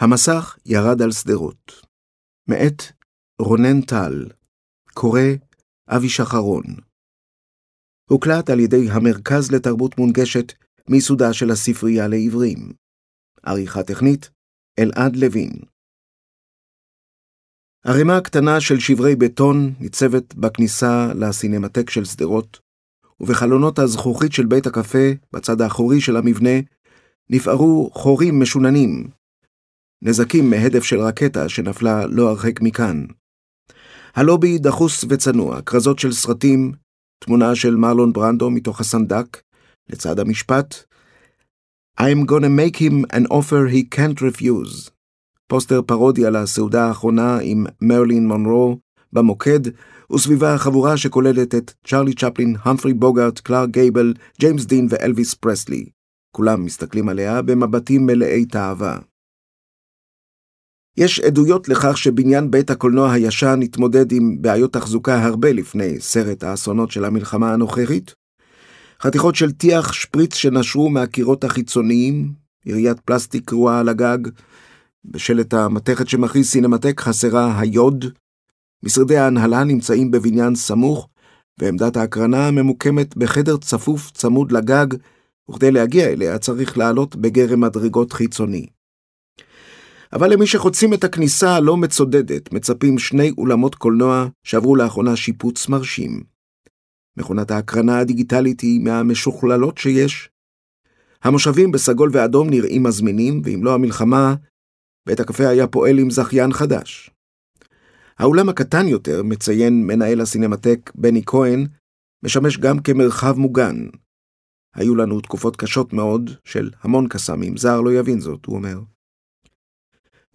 המסך ירד על שדרות. מאת רונן טל, קורא אבי שחרון. הוקלט על ידי המרכז לתרבות מונגשת מיסודה של הספרייה לעברים. עריכה טכנית, אלעד לוין. ערימה קטנה של שברי בטון ניצבת בכניסה לסינמטק של שדרות, ובחלונות הזכוכית של בית הקפה, בצד האחורי של המבנה, נפערו חורים משוננים, נזקים מהדף של רקטה שנפלה לא הרחק מכאן. הלובי דחוס וצנוע, כרזות של סרטים, תמונה של מרלון ברנדו מתוך הסנדק, לצד המשפט I'm gonna make him an offer he can't refuse. פוסטר פרודיה לסעודה האחרונה עם מרלין מונרו במוקד, וסביבה חבורה שכוללת את צ'רלי צ'פלין, המפרי בוגארט, קלאר גייבל, ג'יימס דין ואלוויס פרסלי. כולם מסתכלים עליה במבטים מלאי תאווה. יש עדויות לכך שבניין בית הקולנוע הישן התמודד עם בעיות תחזוקה הרבה לפני סרט האסונות של המלחמה הנוכחית. חתיכות של טיח שפריץ שנשרו מהקירות החיצוניים, יריעת פלסטיק קרועה על הגג, בשלט המתכת שמכריז סינמטק חסרה היוד, משרדי ההנהלה נמצאים בבניין סמוך, ועמדת ההקרנה ממוקמת בחדר צפוף צמוד לגג, וכדי להגיע אליה צריך לעלות בגרם מדרגות חיצוני. אבל למי שחוצים את הכניסה הלא מצודדת, מצפים שני אולמות קולנוע שעברו לאחרונה שיפוץ מרשים. מכונת ההקרנה הדיגיטלית היא מהמשוכללות שיש. המושבים בסגול ואדום נראים מזמינים, ואם לא המלחמה, בית הקפה היה פועל עם זכיין חדש. האולם הקטן יותר, מציין מנהל הסינמטק בני כהן, משמש גם כמרחב מוגן. היו לנו תקופות קשות מאוד של המון קסאמים, זר לא יבין זאת, הוא אומר.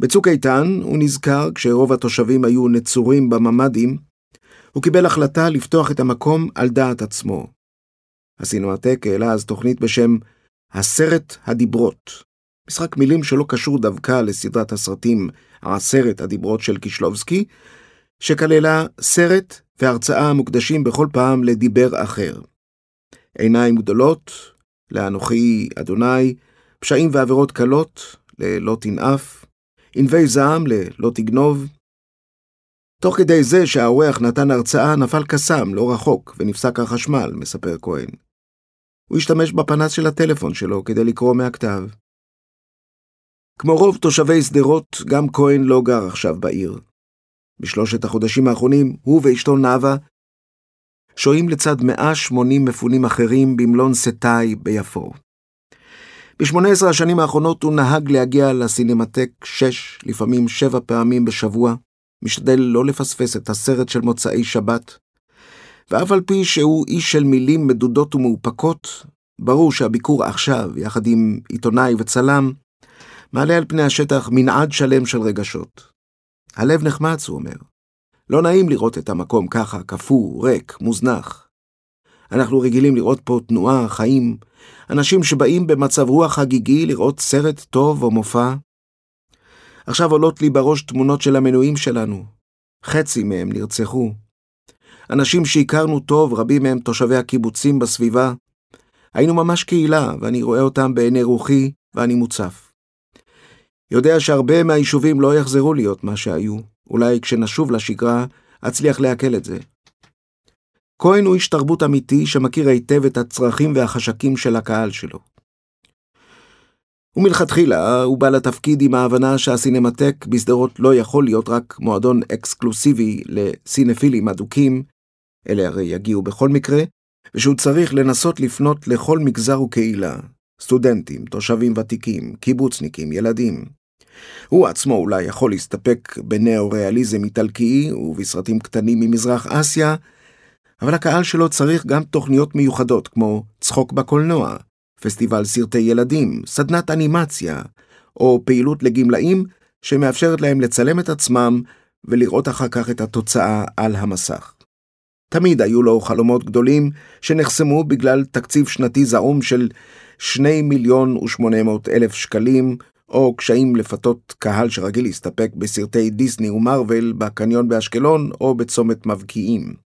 בצוק איתן הוא נזכר כשרוב התושבים היו נצורים בממ"דים, הוא קיבל החלטה לפתוח את המקום על דעת עצמו. הסינמטק העלה אז תוכנית בשם הסרט הדיברות, משחק מילים שלא קשור דווקא לסדרת הסרטים עשרת הדיברות של קישלובסקי, שכללה סרט והרצאה המוקדשים בכל פעם לדיבר אחר. עיניים גדולות, לאנוכי אדוני, פשעים ועבירות קלות, ללא תנאף, ענבי זעם ללא תגנוב. תוך כדי זה שהאורח נתן הרצאה, נפל קסאם לא רחוק ונפסק החשמל, מספר כהן. הוא השתמש בפנס של הטלפון שלו כדי לקרוא מהכתב. כמו רוב תושבי שדרות, גם כהן לא גר עכשיו בעיר. בשלושת החודשים האחרונים, הוא ואשתו נאוה שוהים לצד 180 מפונים אחרים במלון סטאי ביפו. ב-18 השנים האחרונות הוא נהג להגיע לסינמטק שש, לפעמים שבע פעמים בשבוע, משתדל לא לפספס את הסרט של מוצאי שבת, ואף על פי שהוא איש של מילים מדודות ומאופקות, ברור שהביקור עכשיו, יחד עם עיתונאי וצלם, מעלה על פני השטח מנעד שלם של רגשות. הלב נחמץ, הוא אומר. לא נעים לראות את המקום ככה, קפוא, ריק, מוזנח. אנחנו רגילים לראות פה תנועה, חיים, אנשים שבאים במצב רוח חגיגי לראות סרט טוב או מופע. עכשיו עולות לי בראש תמונות של המנויים שלנו. חצי מהם נרצחו. אנשים שהכרנו טוב, רבים מהם תושבי הקיבוצים בסביבה. היינו ממש קהילה, ואני רואה אותם בעיני רוחי, ואני מוצף. יודע שהרבה מהיישובים לא יחזרו להיות מה שהיו. אולי כשנשוב לשגרה, אצליח לעכל את זה. כהן הוא איש תרבות אמיתי שמכיר היטב את הצרכים והחשקים של הקהל שלו. ומלכתחילה הוא בא לתפקיד עם ההבנה שהסינמטק בשדרות לא יכול להיות רק מועדון אקסקלוסיבי לסינפילים אדוקים, אלה הרי יגיעו בכל מקרה, ושהוא צריך לנסות לפנות לכל מגזר וקהילה, סטודנטים, תושבים ותיקים, קיבוצניקים, ילדים. הוא עצמו אולי יכול להסתפק בנאו-ריאליזם איטלקי ובסרטים קטנים ממזרח אסיה, אבל הקהל שלו צריך גם תוכניות מיוחדות כמו צחוק בקולנוע, פסטיבל סרטי ילדים, סדנת אנימציה, או פעילות לגמלאים שמאפשרת להם לצלם את עצמם ולראות אחר כך את התוצאה על המסך. תמיד היו לו חלומות גדולים שנחסמו בגלל תקציב שנתי זעום של 2 מיליון ו-800 אלף שקלים, או קשיים לפתות קהל שרגיל להסתפק בסרטי דיסני ומרוויל בקניון באשקלון או בצומת מבקיעים.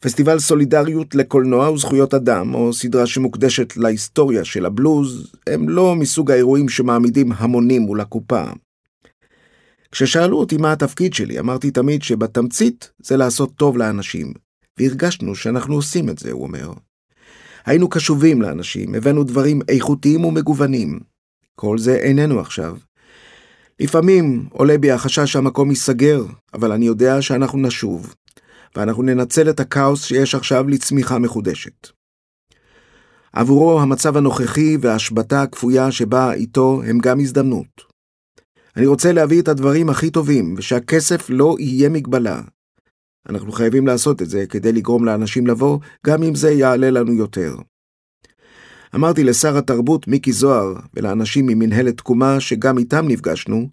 פסטיבל סולידריות לקולנוע וזכויות אדם, או סדרה שמוקדשת להיסטוריה של הבלוז, הם לא מסוג האירועים שמעמידים המונים מול הקופה. כששאלו אותי מה התפקיד שלי, אמרתי תמיד שבתמצית זה לעשות טוב לאנשים, והרגשנו שאנחנו עושים את זה, הוא אומר. היינו קשובים לאנשים, הבאנו דברים איכותיים ומגוונים. כל זה איננו עכשיו. לפעמים עולה בי החשש שהמקום ייסגר, אבל אני יודע שאנחנו נשוב, ואנחנו ננצל את הכאוס שיש עכשיו לצמיחה מחודשת. עבורו המצב הנוכחי וההשבתה הכפויה שבאה איתו הם גם הזדמנות. אני רוצה להביא את הדברים הכי טובים, ושהכסף לא יהיה מגבלה. אנחנו חייבים לעשות את זה כדי לגרום לאנשים לבוא, גם אם זה יעלה לנו יותר. אמרתי לשר התרבות מיקי זוהר ולאנשים ממנהלת תקומה שגם איתם נפגשנו,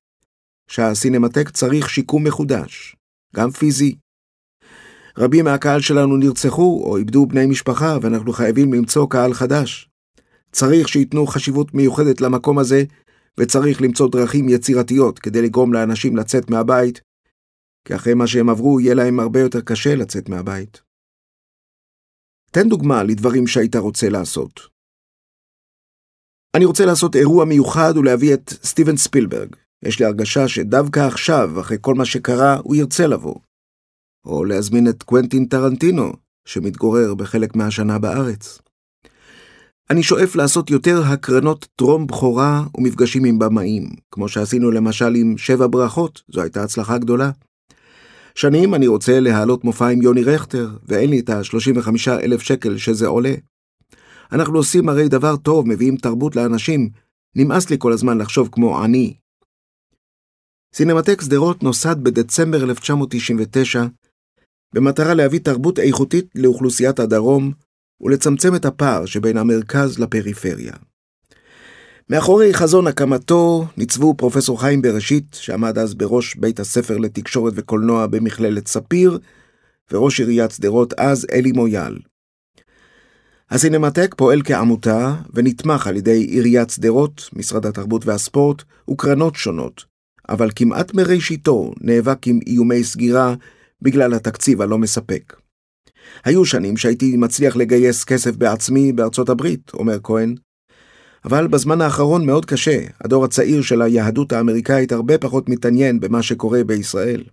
שהסינמטק צריך שיקום מחודש, גם פיזי. רבים מהקהל שלנו נרצחו או איבדו בני משפחה ואנחנו חייבים למצוא קהל חדש. צריך שייתנו חשיבות מיוחדת למקום הזה וצריך למצוא דרכים יצירתיות כדי לגרום לאנשים לצאת מהבית, כי אחרי מה שהם עברו יהיה להם הרבה יותר קשה לצאת מהבית. תן דוגמה לדברים שהיית רוצה לעשות. אני רוצה לעשות אירוע מיוחד ולהביא את סטיבן ספילברג. יש לי הרגשה שדווקא עכשיו, אחרי כל מה שקרה, הוא ירצה לבוא. או להזמין את קוונטין טרנטינו, שמתגורר בחלק מהשנה בארץ. אני שואף לעשות יותר הקרנות טרום בכורה ומפגשים עם במאים, כמו שעשינו למשל עם שבע ברכות, זו הייתה הצלחה גדולה. שנים אני רוצה להעלות מופע עם יוני רכטר, ואין לי את ה-35 אלף שקל שזה עולה. אנחנו עושים הרי דבר טוב, מביאים תרבות לאנשים, נמאס לי כל הזמן לחשוב כמו אני. סינמטק שדרות נוסד בדצמבר 1999, במטרה להביא תרבות איכותית לאוכלוסיית הדרום, ולצמצם את הפער שבין המרכז לפריפריה. מאחורי חזון הקמתו ניצבו פרופסור חיים בראשית, שעמד אז בראש בית הספר לתקשורת וקולנוע במכללת ספיר, וראש עיריית שדרות אז אלי מויאל. הסינמטק פועל כעמותה ונתמך על ידי עיריית שדרות, משרד התרבות והספורט וקרנות שונות, אבל כמעט מראשיתו נאבק עם איומי סגירה בגלל התקציב הלא מספק. היו שנים שהייתי מצליח לגייס כסף בעצמי בארצות הברית, אומר כהן. אבל בזמן האחרון מאוד קשה, הדור הצעיר של היהדות האמריקאית הרבה פחות מתעניין במה שקורה בישראל.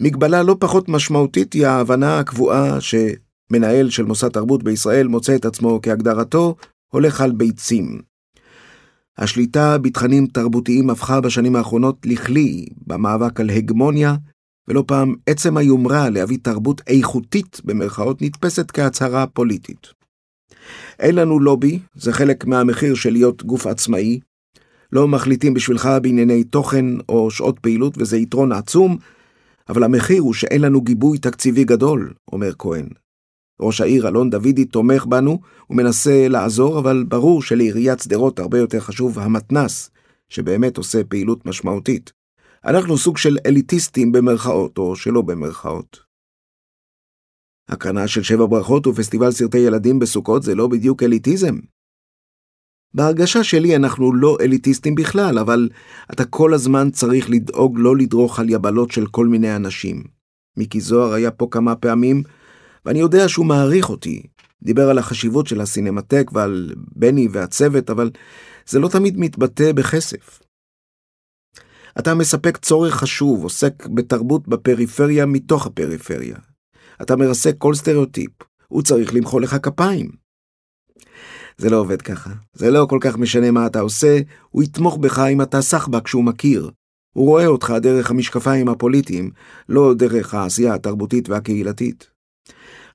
מגבלה לא פחות משמעותית היא ההבנה הקבועה שמנהל של מוסד תרבות בישראל מוצא את עצמו כהגדרתו הולך על ביצים. השליטה בתכנים תרבותיים הפכה בשנים האחרונות לכלי במאבק על הגמוניה ולא פעם עצם היומרה להביא תרבות איכותית במרכאות נתפסת כהצהרה פוליטית. אין לנו לובי, זה חלק מהמחיר של להיות גוף עצמאי. לא מחליטים בשבילך בענייני תוכן או שעות פעילות וזה יתרון עצום, אבל המחיר הוא שאין לנו גיבוי תקציבי גדול, אומר כהן. ראש העיר אלון דוידי תומך בנו ומנסה לעזור, אבל ברור שלעיריית שדרות הרבה יותר חשוב המתנ"ס, שבאמת עושה פעילות משמעותית. אנחנו סוג של אליטיסטים במרכאות, או שלא במרכאות. הקרנה של שבע ברכות ופסטיבל סרטי ילדים בסוכות זה לא בדיוק אליטיזם. בהרגשה שלי אנחנו לא אליטיסטים בכלל, אבל אתה כל הזמן צריך לדאוג לא לדרוך על יבלות של כל מיני אנשים. מיקי זוהר היה פה כמה פעמים, ואני יודע שהוא מעריך אותי. דיבר על החשיבות של הסינמטק ועל בני והצוות, אבל זה לא תמיד מתבטא בכסף. אתה מספק צורך חשוב, עוסק בתרבות בפריפריה מתוך הפריפריה. אתה מרסק כל סטריאוטיפ, הוא צריך למחוא לך כפיים. זה לא עובד ככה. זה לא כל כך משנה מה אתה עושה, הוא יתמוך בך אם אתה סחבק שהוא מכיר. הוא רואה אותך דרך המשקפיים הפוליטיים, לא דרך העשייה התרבותית והקהילתית.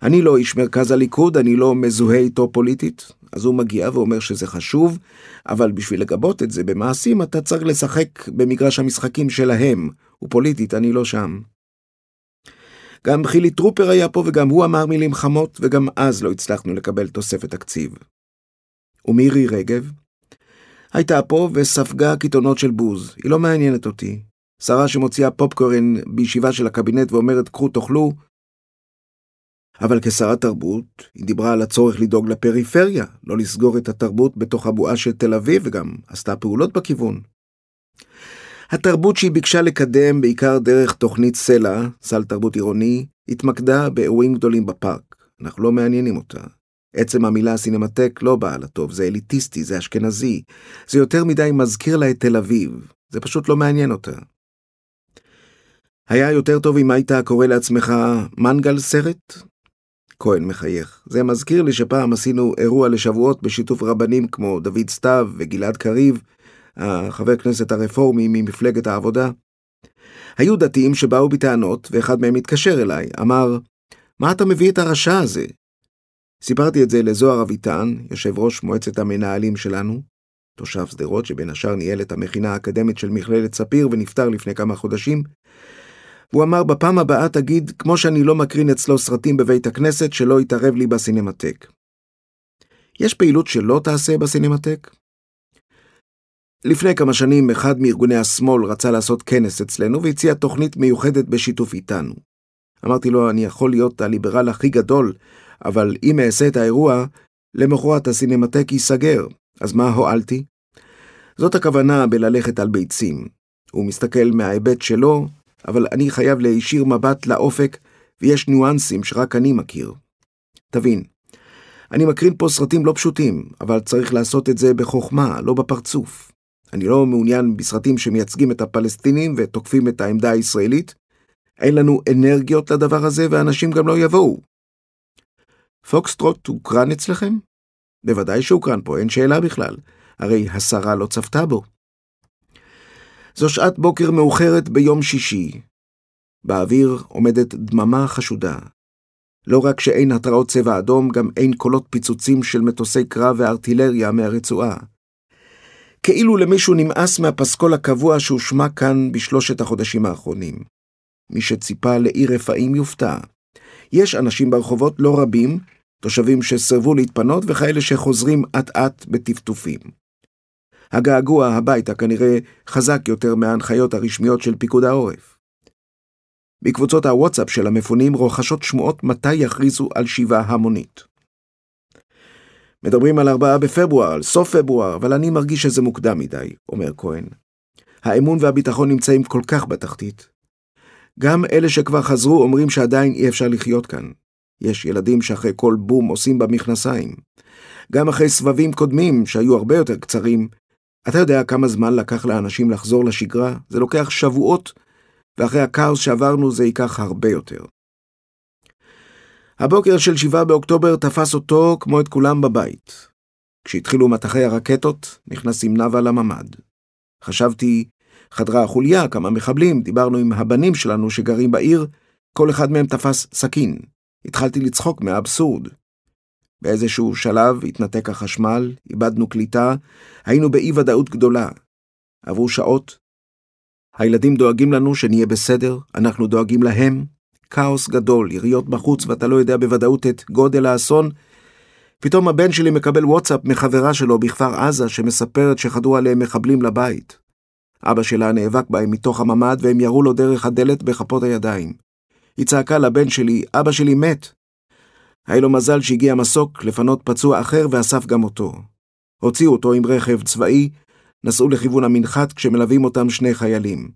אני לא איש מרכז הליכוד, אני לא מזוהה איתו פוליטית, אז הוא מגיע ואומר שזה חשוב, אבל בשביל לגבות את זה במעשים אתה צריך לשחק במגרש המשחקים שלהם, ופוליטית אני לא שם. גם חילי טרופר היה פה וגם הוא אמר מילים חמות, וגם אז לא הצלחנו לקבל תוספת תקציב. ומירי רגב? הייתה פה וספגה קיתונות של בוז, היא לא מעניינת אותי. שרה שמוציאה פופקורן בישיבה של הקבינט ואומרת קחו תאכלו, אבל כשרת תרבות, היא דיברה על הצורך לדאוג לפריפריה, לא לסגור את התרבות בתוך הבועה של תל אביב, וגם עשתה פעולות בכיוון. התרבות שהיא ביקשה לקדם, בעיקר דרך תוכנית סלע, סל תרבות עירוני, התמקדה באירועים גדולים בפארק. אנחנו לא מעניינים אותה. עצם המילה סינמטק לא באה לטוב, זה אליטיסטי, זה אשכנזי. זה יותר מדי מזכיר לה את תל אביב. זה פשוט לא מעניין אותה. היה יותר טוב אם היית קורא לעצמך מנגל סרט? כהן מחייך. זה מזכיר לי שפעם עשינו אירוע לשבועות בשיתוף רבנים כמו דוד סתיו וגלעד קריב, החבר כנסת הרפורמי ממפלגת העבודה. היו דתיים שבאו בטענות, ואחד מהם התקשר אליי, אמר, מה אתה מביא את הרשע הזה? סיפרתי את זה לזוהר אביטן, יושב ראש מועצת המנהלים שלנו, תושב שדרות שבין השאר ניהל את המכינה האקדמית של מכללת ספיר ונפטר לפני כמה חודשים. הוא אמר, בפעם הבאה תגיד, כמו שאני לא מקרין אצלו סרטים בבית הכנסת, שלא יתערב לי בסינמטק. יש פעילות שלא תעשה בסינמטק? לפני כמה שנים אחד מארגוני השמאל רצה לעשות כנס אצלנו והציע תוכנית מיוחדת בשיתוף איתנו. אמרתי לו, אני יכול להיות הליברל הכי גדול, אבל אם אעשה את האירוע, למחרת הסינמטק ייסגר, אז מה הועלתי? זאת הכוונה בללכת על ביצים. הוא מסתכל מההיבט שלו, אבל אני חייב להישיר מבט לאופק, ויש ניואנסים שרק אני מכיר. תבין, אני מקרין פה סרטים לא פשוטים, אבל צריך לעשות את זה בחוכמה, לא בפרצוף. אני לא מעוניין בסרטים שמייצגים את הפלסטינים ותוקפים את העמדה הישראלית. אין לנו אנרגיות לדבר הזה, ואנשים גם לא יבואו. פוקסטרוט הוקרן אצלכם? בוודאי שהוקרן פה, אין שאלה בכלל. הרי השרה לא צפתה בו. זו שעת בוקר מאוחרת ביום שישי. באוויר עומדת דממה חשודה. לא רק שאין התרעות צבע אדום, גם אין קולות פיצוצים של מטוסי קרב וארטילריה מהרצועה. כאילו למישהו נמאס מהפסקול הקבוע שהושמע כאן בשלושת החודשים האחרונים. מי שציפה לעיר רפאים יופתע. יש אנשים ברחובות, לא רבים, תושבים שסרבו להתפנות וכאלה שחוזרים אט-אט בטפטופים. הגעגוע הביתה כנראה חזק יותר מההנחיות הרשמיות של פיקוד העורף. בקבוצות הוואטסאפ של המפונים רוחשות שמועות מתי יכריזו על שיבה המונית. מדברים על ארבעה בפברואר, על סוף פברואר, אבל אני מרגיש שזה מוקדם מדי, אומר כהן. האמון והביטחון נמצאים כל כך בתחתית. גם אלה שכבר חזרו אומרים שעדיין אי אפשר לחיות כאן. יש ילדים שאחרי כל בום עושים במכנסיים. גם אחרי סבבים קודמים, שהיו הרבה יותר קצרים, אתה יודע כמה זמן לקח לאנשים לחזור לשגרה? זה לוקח שבועות, ואחרי הכאוס שעברנו זה ייקח הרבה יותר. הבוקר של 7 באוקטובר תפס אותו כמו את כולם בבית. כשהתחילו מטחי הרקטות, נכנס עם נאוה לממ"ד. חשבתי, חדרה החוליה, כמה מחבלים, דיברנו עם הבנים שלנו שגרים בעיר, כל אחד מהם תפס סכין. התחלתי לצחוק מהאבסורד. באיזשהו שלב התנתק החשמל, איבדנו קליטה, היינו באי-ודאות גדולה. עברו שעות. הילדים דואגים לנו שנהיה בסדר, אנחנו דואגים להם. כאוס גדול, יריות בחוץ ואתה לא יודע בוודאות את גודל האסון. פתאום הבן שלי מקבל וואטסאפ מחברה שלו בכפר עזה שמספרת שחדרו עליהם מחבלים לבית. אבא שלה נאבק בהם מתוך הממ"ד והם ירו לו דרך הדלת בכפות הידיים. היא צעקה לבן שלי, אבא שלי מת. היה לו מזל שהגיע מסוק לפנות פצוע אחר ואסף גם אותו. הוציאו אותו עם רכב צבאי, נסעו לכיוון המנחת כשמלווים אותם שני חיילים.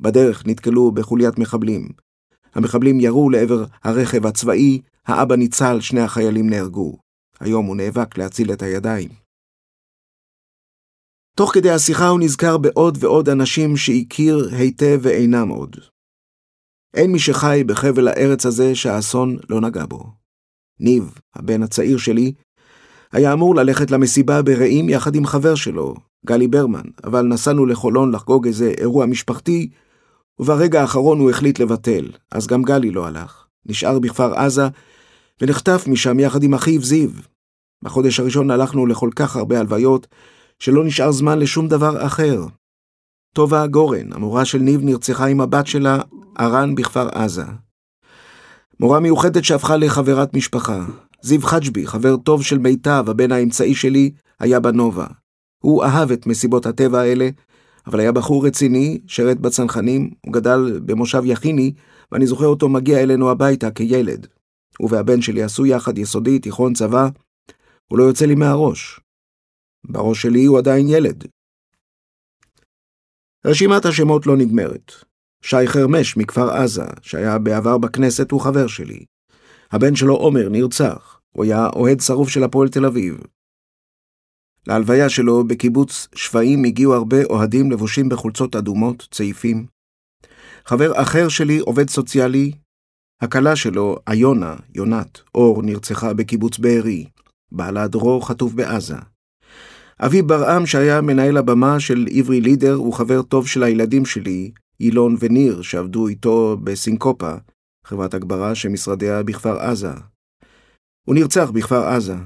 בדרך נתקלו בחוליית מחבלים. המחבלים ירו לעבר הרכב הצבאי, האבא ניצל, שני החיילים נהרגו. היום הוא נאבק להציל את הידיים. תוך כדי השיחה הוא נזכר בעוד ועוד אנשים שהכיר היטב ואינם עוד. אין מי שחי בחבל הארץ הזה שהאסון לא נגע בו. ניב, הבן הצעיר שלי, היה אמור ללכת למסיבה ברעים יחד עם חבר שלו, גלי ברמן, אבל נסענו לחולון לחגוג איזה אירוע משפחתי, וברגע האחרון הוא החליט לבטל, אז גם גלי לא הלך. נשאר בכפר עזה, ונחטף משם יחד עם אחיו זיו. בחודש הראשון הלכנו לכל כך הרבה הלוויות, שלא נשאר זמן לשום דבר אחר. טובה גורן, המורה של ניב, נרצחה עם הבת שלה, ארן, בכפר עזה. מורה מיוחדת שהפכה לחברת משפחה. זיו חג'בי, חבר טוב של מיטב, הבן האמצעי שלי, היה בנובה. הוא אהב את מסיבות הטבע האלה, אבל היה בחור רציני, שרת בצנחנים, הוא גדל במושב יכיני, ואני זוכר אותו מגיע אלינו הביתה כילד. הוא והבן שלי עשו יחד יסודי, תיכון, צבא. הוא לא יוצא לי מהראש. בראש שלי הוא עדיין ילד. רשימת השמות לא נגמרת. שי חרמש מכפר עזה, שהיה בעבר בכנסת, הוא חבר שלי. הבן שלו עומר נרצח, הוא היה אוהד שרוף של הפועל תל אביב. להלוויה שלו בקיבוץ שפיים הגיעו הרבה אוהדים לבושים בחולצות אדומות, צעיפים. חבר אחר שלי, עובד סוציאלי, הכלה שלו, איונה, יונת, אור, נרצחה בקיבוץ בארי. בעלה דרור חטוף בעזה. אבי ברעם, שהיה מנהל הבמה של עברי לידר, הוא חבר טוב של הילדים שלי, אילון וניר, שעבדו איתו בסינקופה, חברת הגברה שמשרדיה בכפר עזה. הוא נרצח בכפר עזה.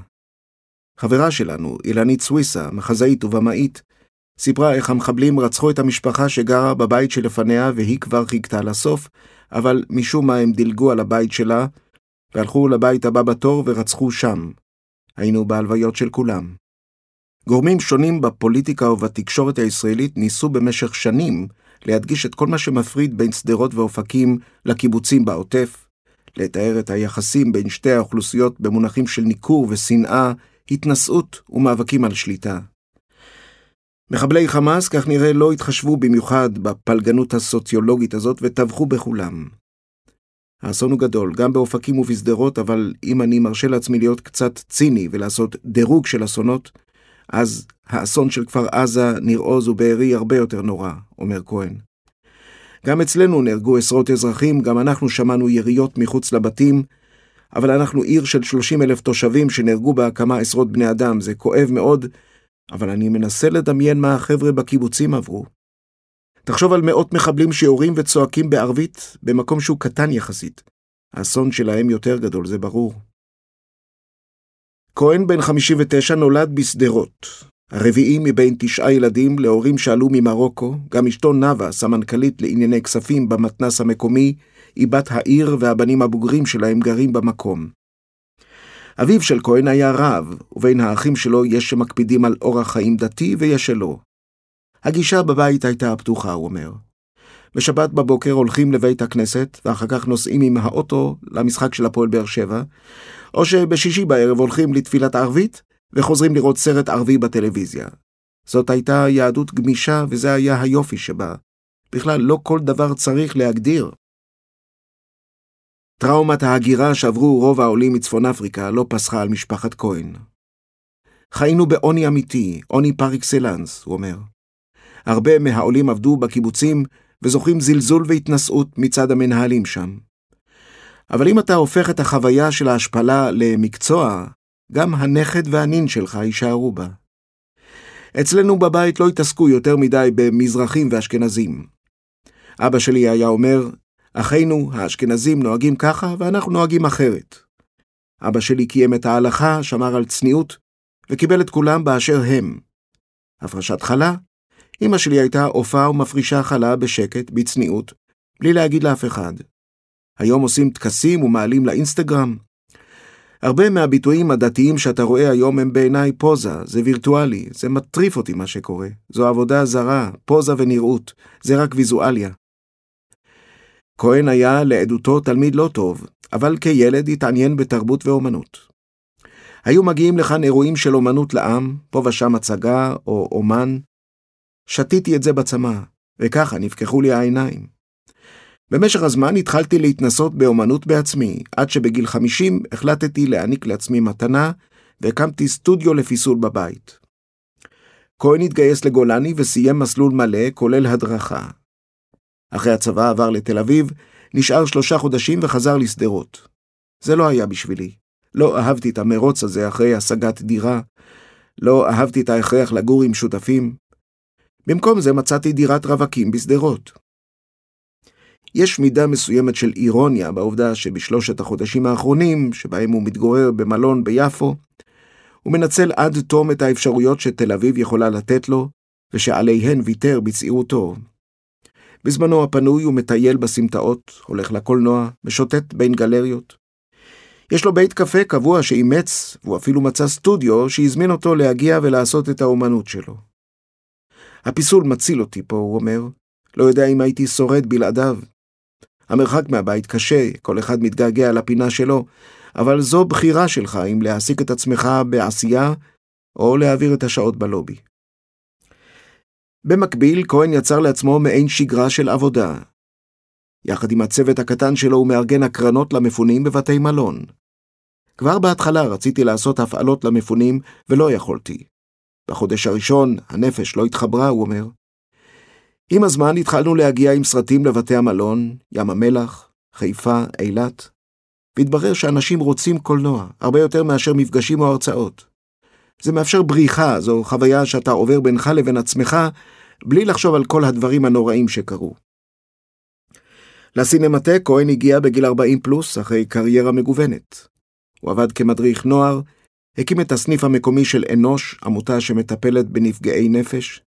חברה שלנו, אילנית סוויסה, מחזאית ובמאית, סיפרה איך המחבלים רצחו את המשפחה שגרה בבית שלפניה והיא כבר חיכתה לסוף, אבל משום מה הם דילגו על הבית שלה, והלכו לבית הבא בתור ורצחו שם. היינו בהלוויות של כולם. גורמים שונים בפוליטיקה ובתקשורת הישראלית ניסו במשך שנים להדגיש את כל מה שמפריד בין שדרות ואופקים לקיבוצים בעוטף, לתאר את היחסים בין שתי האוכלוסיות במונחים של ניכור ושנאה, התנשאות ומאבקים על שליטה. מחבלי חמאס, כך נראה, לא התחשבו במיוחד בפלגנות הסוציולוגית הזאת וטבחו בכולם. האסון הוא גדול, גם באופקים ובשדרות, אבל אם אני מרשה לעצמי להיות קצת ציני ולעשות דירוג של אסונות, אז האסון של כפר עזה, ניר עוז ובארי הרבה יותר נורא, אומר כהן. גם אצלנו נהרגו עשרות אזרחים, גם אנחנו שמענו יריות מחוץ לבתים, אבל אנחנו עיר של 30 אלף תושבים שנהרגו בה כמה עשרות בני אדם, זה כואב מאוד, אבל אני מנסה לדמיין מה החבר'ה בקיבוצים עברו. תחשוב על מאות מחבלים שיורים וצועקים בערבית במקום שהוא קטן יחסית. האסון שלהם יותר גדול, זה ברור. כהן בן 59 נולד בשדרות. הרביעי מבין תשעה ילדים להורים שעלו ממרוקו, גם אשתו נאוה, סמנכ"לית לענייני כספים במתנס המקומי, היא בת העיר והבנים הבוגרים שלהם גרים במקום. אביו של כהן היה רב, ובין האחים שלו יש שמקפידים על אורח חיים דתי ויש שלא. הגישה בבית הייתה פתוחה, הוא אומר. בשבת בבוקר הולכים לבית הכנסת, ואחר כך נוסעים עם האוטו למשחק של הפועל באר שבע, או שבשישי בערב הולכים לתפילת ערבית, וחוזרים לראות סרט ערבי בטלוויזיה. זאת הייתה יהדות גמישה, וזה היה היופי שבה. בכלל, לא כל דבר צריך להגדיר. טראומת ההגירה שעברו רוב העולים מצפון אפריקה לא פסחה על משפחת כהן. חיינו בעוני אמיתי, עוני פר אקסלנס, הוא אומר. הרבה מהעולים עבדו בקיבוצים וזוכים זלזול והתנשאות מצד המנהלים שם. אבל אם אתה הופך את החוויה של ההשפלה למקצוע, גם הנכד והנין שלך יישארו בה. אצלנו בבית לא התעסקו יותר מדי במזרחים ואשכנזים. אבא שלי היה אומר, אחינו האשכנזים נוהגים ככה ואנחנו נוהגים אחרת. אבא שלי קיים את ההלכה, שמר על צניעות, וקיבל את כולם באשר הם. הפרשת חלה, אמא שלי הייתה עופה ומפרישה חלה בשקט, בצניעות, בלי להגיד לאף אחד. היום עושים טקסים ומעלים לאינסטגרם. הרבה מהביטויים הדתיים שאתה רואה היום הם בעיניי פוזה, זה וירטואלי, זה מטריף אותי מה שקורה. זו עבודה זרה, פוזה ונראות, זה רק ויזואליה. כהן היה לעדותו תלמיד לא טוב, אבל כילד התעניין בתרבות ואומנות. היו מגיעים לכאן אירועים של אומנות לעם, פה ושם הצגה או אומן. שתיתי את זה בצמא, וככה נפקחו לי העיניים. במשך הזמן התחלתי להתנסות באומנות בעצמי, עד שבגיל 50 החלטתי להעניק לעצמי מתנה, והקמתי סטודיו לפיסול בבית. כהן התגייס לגולני וסיים מסלול מלא, כולל הדרכה. אחרי הצבא עבר לתל אביב, נשאר שלושה חודשים וחזר לשדרות. זה לא היה בשבילי. לא אהבתי את המרוץ הזה אחרי השגת דירה. לא אהבתי את ההכרח לגור עם שותפים. במקום זה מצאתי דירת רווקים בשדרות. יש מידה מסוימת של אירוניה בעובדה שבשלושת החודשים האחרונים, שבהם הוא מתגורר במלון ביפו, הוא מנצל עד תום את האפשרויות שתל אביב יכולה לתת לו, ושעליהן ויתר בצעירותו. בזמנו הפנוי הוא מטייל בסמטאות, הולך לקולנוע, משוטט בין גלריות. יש לו בית קפה קבוע שאימץ, והוא אפילו מצא סטודיו שהזמין אותו להגיע ולעשות את האומנות שלו. הפיסול מציל אותי פה, הוא אומר. לא יודע אם הייתי שורד בלעדיו. המרחק מהבית קשה, כל אחד מתגעגע לפינה שלו, אבל זו בחירה שלך אם להעסיק את עצמך בעשייה, או להעביר את השעות בלובי. במקביל, כהן יצר לעצמו מעין שגרה של עבודה. יחד עם הצוות הקטן שלו הוא מארגן הקרנות למפונים בבתי מלון. כבר בהתחלה רציתי לעשות הפעלות למפונים ולא יכולתי. בחודש הראשון הנפש לא התחברה, הוא אומר. עם הזמן התחלנו להגיע עם סרטים לבתי המלון, ים המלח, חיפה, אילת, והתברר שאנשים רוצים קולנוע, הרבה יותר מאשר מפגשים או הרצאות. זה מאפשר בריחה, זו חוויה שאתה עובר בינך לבין עצמך, בלי לחשוב על כל הדברים הנוראים שקרו. לסינמטק כהן הגיע בגיל 40 פלוס, אחרי קריירה מגוונת. הוא עבד כמדריך נוער, הקים את הסניף המקומי של אנוש, עמותה שמטפלת בנפגעי נפש.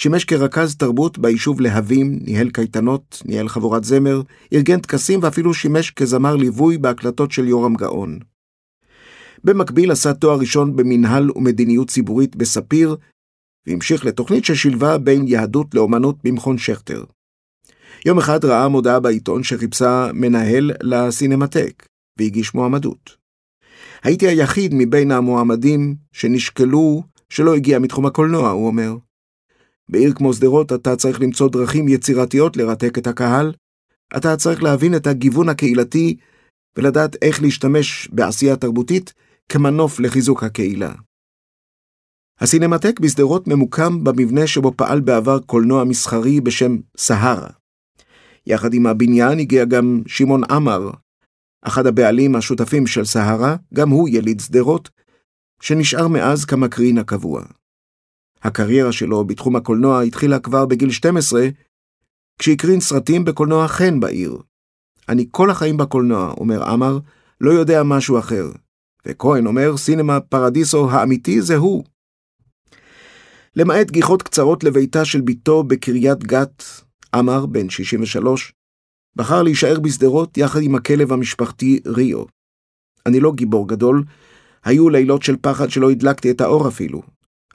שימש כרכז תרבות ביישוב להבים, ניהל קייטנות, ניהל חבורת זמר, ארגן טקסים ואפילו שימש כזמר ליווי בהקלטות של יורם גאון. במקביל עשה תואר ראשון במנהל ומדיניות ציבורית בספיר, והמשיך לתוכנית ששילבה בין יהדות לאומנות במכון שכטר. יום אחד ראה מודעה בעיתון שחיפשה מנהל לסינמטק, והגיש מועמדות. הייתי היחיד מבין המועמדים שנשקלו שלא הגיע מתחום הקולנוע, הוא אומר. בעיר כמו שדרות אתה צריך למצוא דרכים יצירתיות לרתק את הקהל, אתה צריך להבין את הגיוון הקהילתי ולדעת איך להשתמש בעשייה תרבותית כמנוף לחיזוק הקהילה. הסינמטק בשדרות ממוקם במבנה שבו פעל בעבר קולנוע מסחרי בשם סהרה. יחד עם הבניין הגיע גם שמעון עמר, אחד הבעלים השותפים של סהרה, גם הוא יליד שדרות, שנשאר מאז כמקרין הקבוע. הקריירה שלו בתחום הקולנוע התחילה כבר בגיל 12, כשהקרין סרטים בקולנוע חן בעיר. אני כל החיים בקולנוע, אומר עמר, לא יודע משהו אחר. וכהן אומר, סינמה פרדיסו האמיתי זה הוא. למעט גיחות קצרות לביתה של בתו בקריית גת, עמר, בן 63, בחר להישאר בשדרות יחד עם הכלב המשפחתי ריו. אני לא גיבור גדול, היו לילות של פחד שלא הדלקתי את האור אפילו,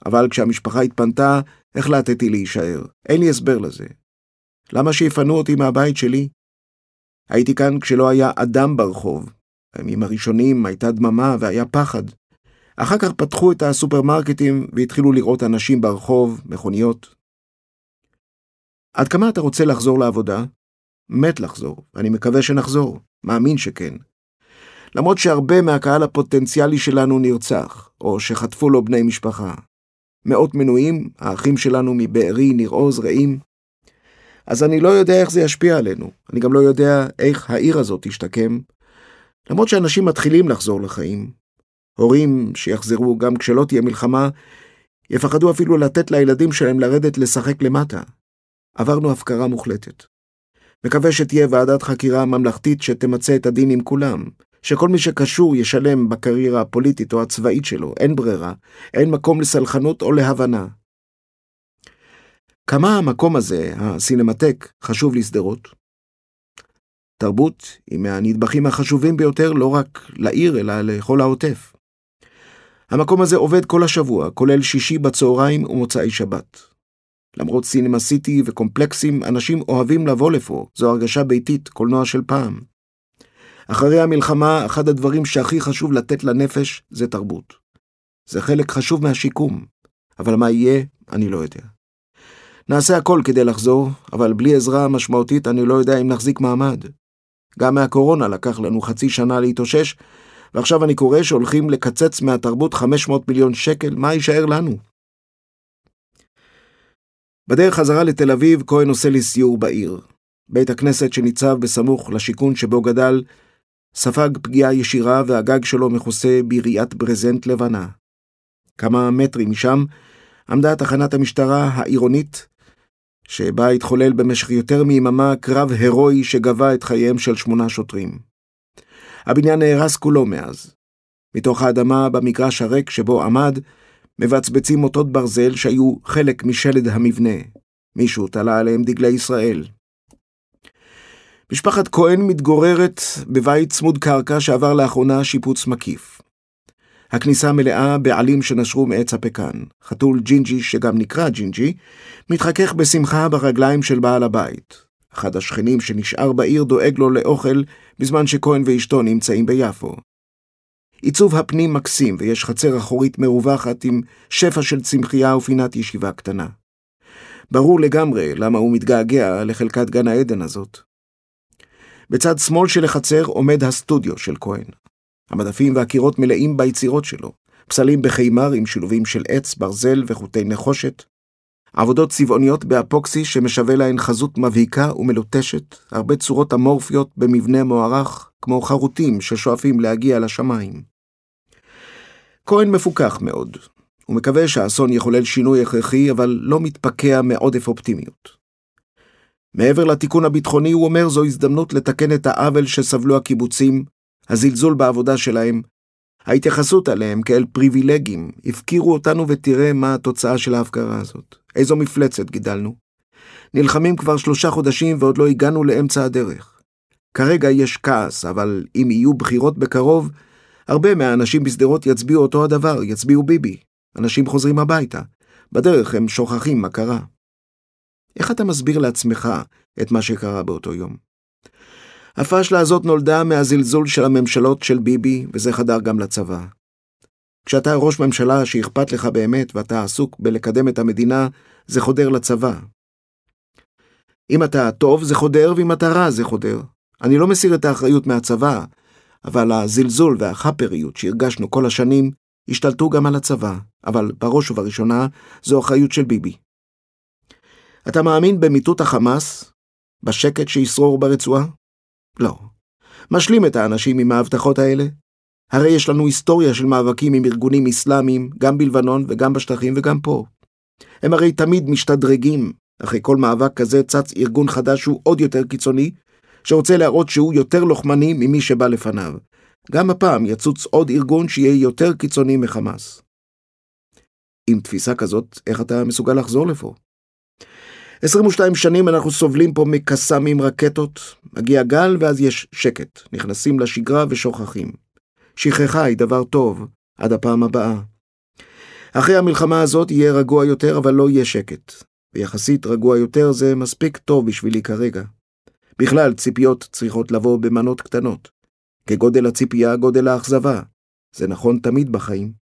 אבל כשהמשפחה התפנתה, החלטתי להישאר. אין לי הסבר לזה. למה שיפנו אותי מהבית שלי? הייתי כאן כשלא היה אדם ברחוב. בימים הראשונים הייתה דממה והיה פחד. אחר כך פתחו את הסופרמרקטים והתחילו לראות אנשים ברחוב, מכוניות. עד כמה אתה רוצה לחזור לעבודה? מת לחזור, ואני מקווה שנחזור, מאמין שכן. למרות שהרבה מהקהל הפוטנציאלי שלנו נרצח, או שחטפו לו בני משפחה. מאות מנויים, האחים שלנו מבארי, ניר עוז, רעים. אז אני לא יודע איך זה ישפיע עלינו, אני גם לא יודע איך העיר הזאת תשתקם. למרות שאנשים מתחילים לחזור לחיים. הורים שיחזרו גם כשלא תהיה מלחמה, יפחדו אפילו לתת לילדים שלהם לרדת לשחק למטה. עברנו הפקרה מוחלטת. מקווה שתהיה ועדת חקירה ממלכתית שתמצה את הדין עם כולם, שכל מי שקשור ישלם בקריירה הפוליטית או הצבאית שלו, אין ברירה, אין מקום לסלחנות או להבנה. כמה המקום הזה, הסינמטק, חשוב לשדרות? תרבות היא מהנדבכים החשובים ביותר לא רק לעיר, אלא לכל העוטף. המקום הזה עובד כל השבוע, כולל שישי בצהריים ומוצאי שבת. למרות סינמה סיטי וקומפלקסים, אנשים אוהבים לבוא לפה, זו הרגשה ביתית, קולנוע של פעם. אחרי המלחמה, אחד הדברים שהכי חשוב לתת לנפש זה תרבות. זה חלק חשוב מהשיקום, אבל מה יהיה, אני לא יודע. נעשה הכל כדי לחזור, אבל בלי עזרה משמעותית אני לא יודע אם נחזיק מעמד. גם מהקורונה לקח לנו חצי שנה להתאושש, ועכשיו אני קורא שהולכים לקצץ מהתרבות 500 מיליון שקל, מה יישאר לנו? בדרך חזרה לתל אביב, כהן עושה לי סיור בעיר. בית הכנסת שניצב בסמוך לשיכון שבו גדל, ספג פגיעה ישירה והגג שלו מכוסה ביריית ברזנט לבנה. כמה מטרים משם עמדה תחנת המשטרה העירונית, שבה התחולל במשך יותר מיממה קרב הירואי שגבה את חייהם של שמונה שוטרים. הבניין נהרס כולו מאז. מתוך האדמה במגרש הריק שבו עמד, מבצבצים מוטות ברזל שהיו חלק משלד המבנה. מישהו תלה עליהם דגלי ישראל. משפחת כהן מתגוררת בבית צמוד קרקע שעבר לאחרונה שיפוץ מקיף. הכניסה מלאה בעלים שנשרו מעץ הפקן. חתול ג'ינג'י, שגם נקרא ג'ינג'י, מתחכך בשמחה ברגליים של בעל הבית. אחד השכנים שנשאר בעיר דואג לו לאוכל בזמן שכהן ואשתו נמצאים ביפו. עיצוב הפנים מקסים ויש חצר אחורית מרווחת עם שפע של צמחייה ופינת ישיבה קטנה. ברור לגמרי למה הוא מתגעגע לחלקת גן העדן הזאת. בצד שמאל של החצר עומד הסטודיו של כהן. המדפים והקירות מלאים ביצירות שלו, פסלים בחימר עם שילובים של עץ, ברזל וחוטי נחושת, עבודות צבעוניות באפוקסי שמשווה להן חזות מבהיקה ומלוטשת, הרבה צורות אמורפיות במבנה מוערך, כמו חרוטים ששואפים להגיע לשמיים. כהן מפוכח מאוד. הוא מקווה שהאסון יחולל שינוי הכרחי, אבל לא מתפקע מעודף אופטימיות. מעבר לתיקון הביטחוני, הוא אומר זו הזדמנות לתקן את העוול שסבלו הקיבוצים, הזלזול בעבודה שלהם, ההתייחסות אליהם כאל פריבילגים, הפקירו אותנו ותראה מה התוצאה של ההפקרה הזאת. איזו מפלצת גידלנו. נלחמים כבר שלושה חודשים ועוד לא הגענו לאמצע הדרך. כרגע יש כעס, אבל אם יהיו בחירות בקרוב, הרבה מהאנשים בשדרות יצביעו אותו הדבר, יצביעו ביבי. אנשים חוזרים הביתה. בדרך הם שוכחים מה קרה. איך אתה מסביר לעצמך את מה שקרה באותו יום? הפשלה הזאת נולדה מהזלזול של הממשלות של ביבי, וזה חדר גם לצבא. כשאתה ראש ממשלה שאכפת לך באמת ואתה עסוק בלקדם את המדינה, זה חודר לצבא. אם אתה טוב זה חודר, ואם אתה רע זה חודר. אני לא מסיר את האחריות מהצבא, אבל הזלזול והחאפריות שהרגשנו כל השנים השתלטו גם על הצבא, אבל בראש ובראשונה זו אחריות של ביבי. אתה מאמין במיטוט החמאס? בשקט שישרור ברצועה? לא. משלים את האנשים עם ההבטחות האלה? הרי יש לנו היסטוריה של מאבקים עם ארגונים אסלאמיים, גם בלבנון וגם בשטחים וגם פה. הם הרי תמיד משתדרגים. אחרי כל מאבק כזה צץ ארגון חדש שהוא עוד יותר קיצוני, שרוצה להראות שהוא יותר לוחמני ממי שבא לפניו. גם הפעם יצוץ עוד ארגון שיהיה יותר קיצוני מחמאס. עם תפיסה כזאת, איך אתה מסוגל לחזור לפה? 22 שנים אנחנו סובלים פה מקסאמים רקטות, מגיע גל ואז יש שקט, נכנסים לשגרה ושוכחים. שכחה היא דבר טוב, עד הפעם הבאה. אחרי המלחמה הזאת יהיה רגוע יותר, אבל לא יהיה שקט. ויחסית רגוע יותר זה מספיק טוב בשבילי כרגע. בכלל, ציפיות צריכות לבוא במנות קטנות. כגודל הציפייה, גודל האכזבה. זה נכון תמיד בחיים.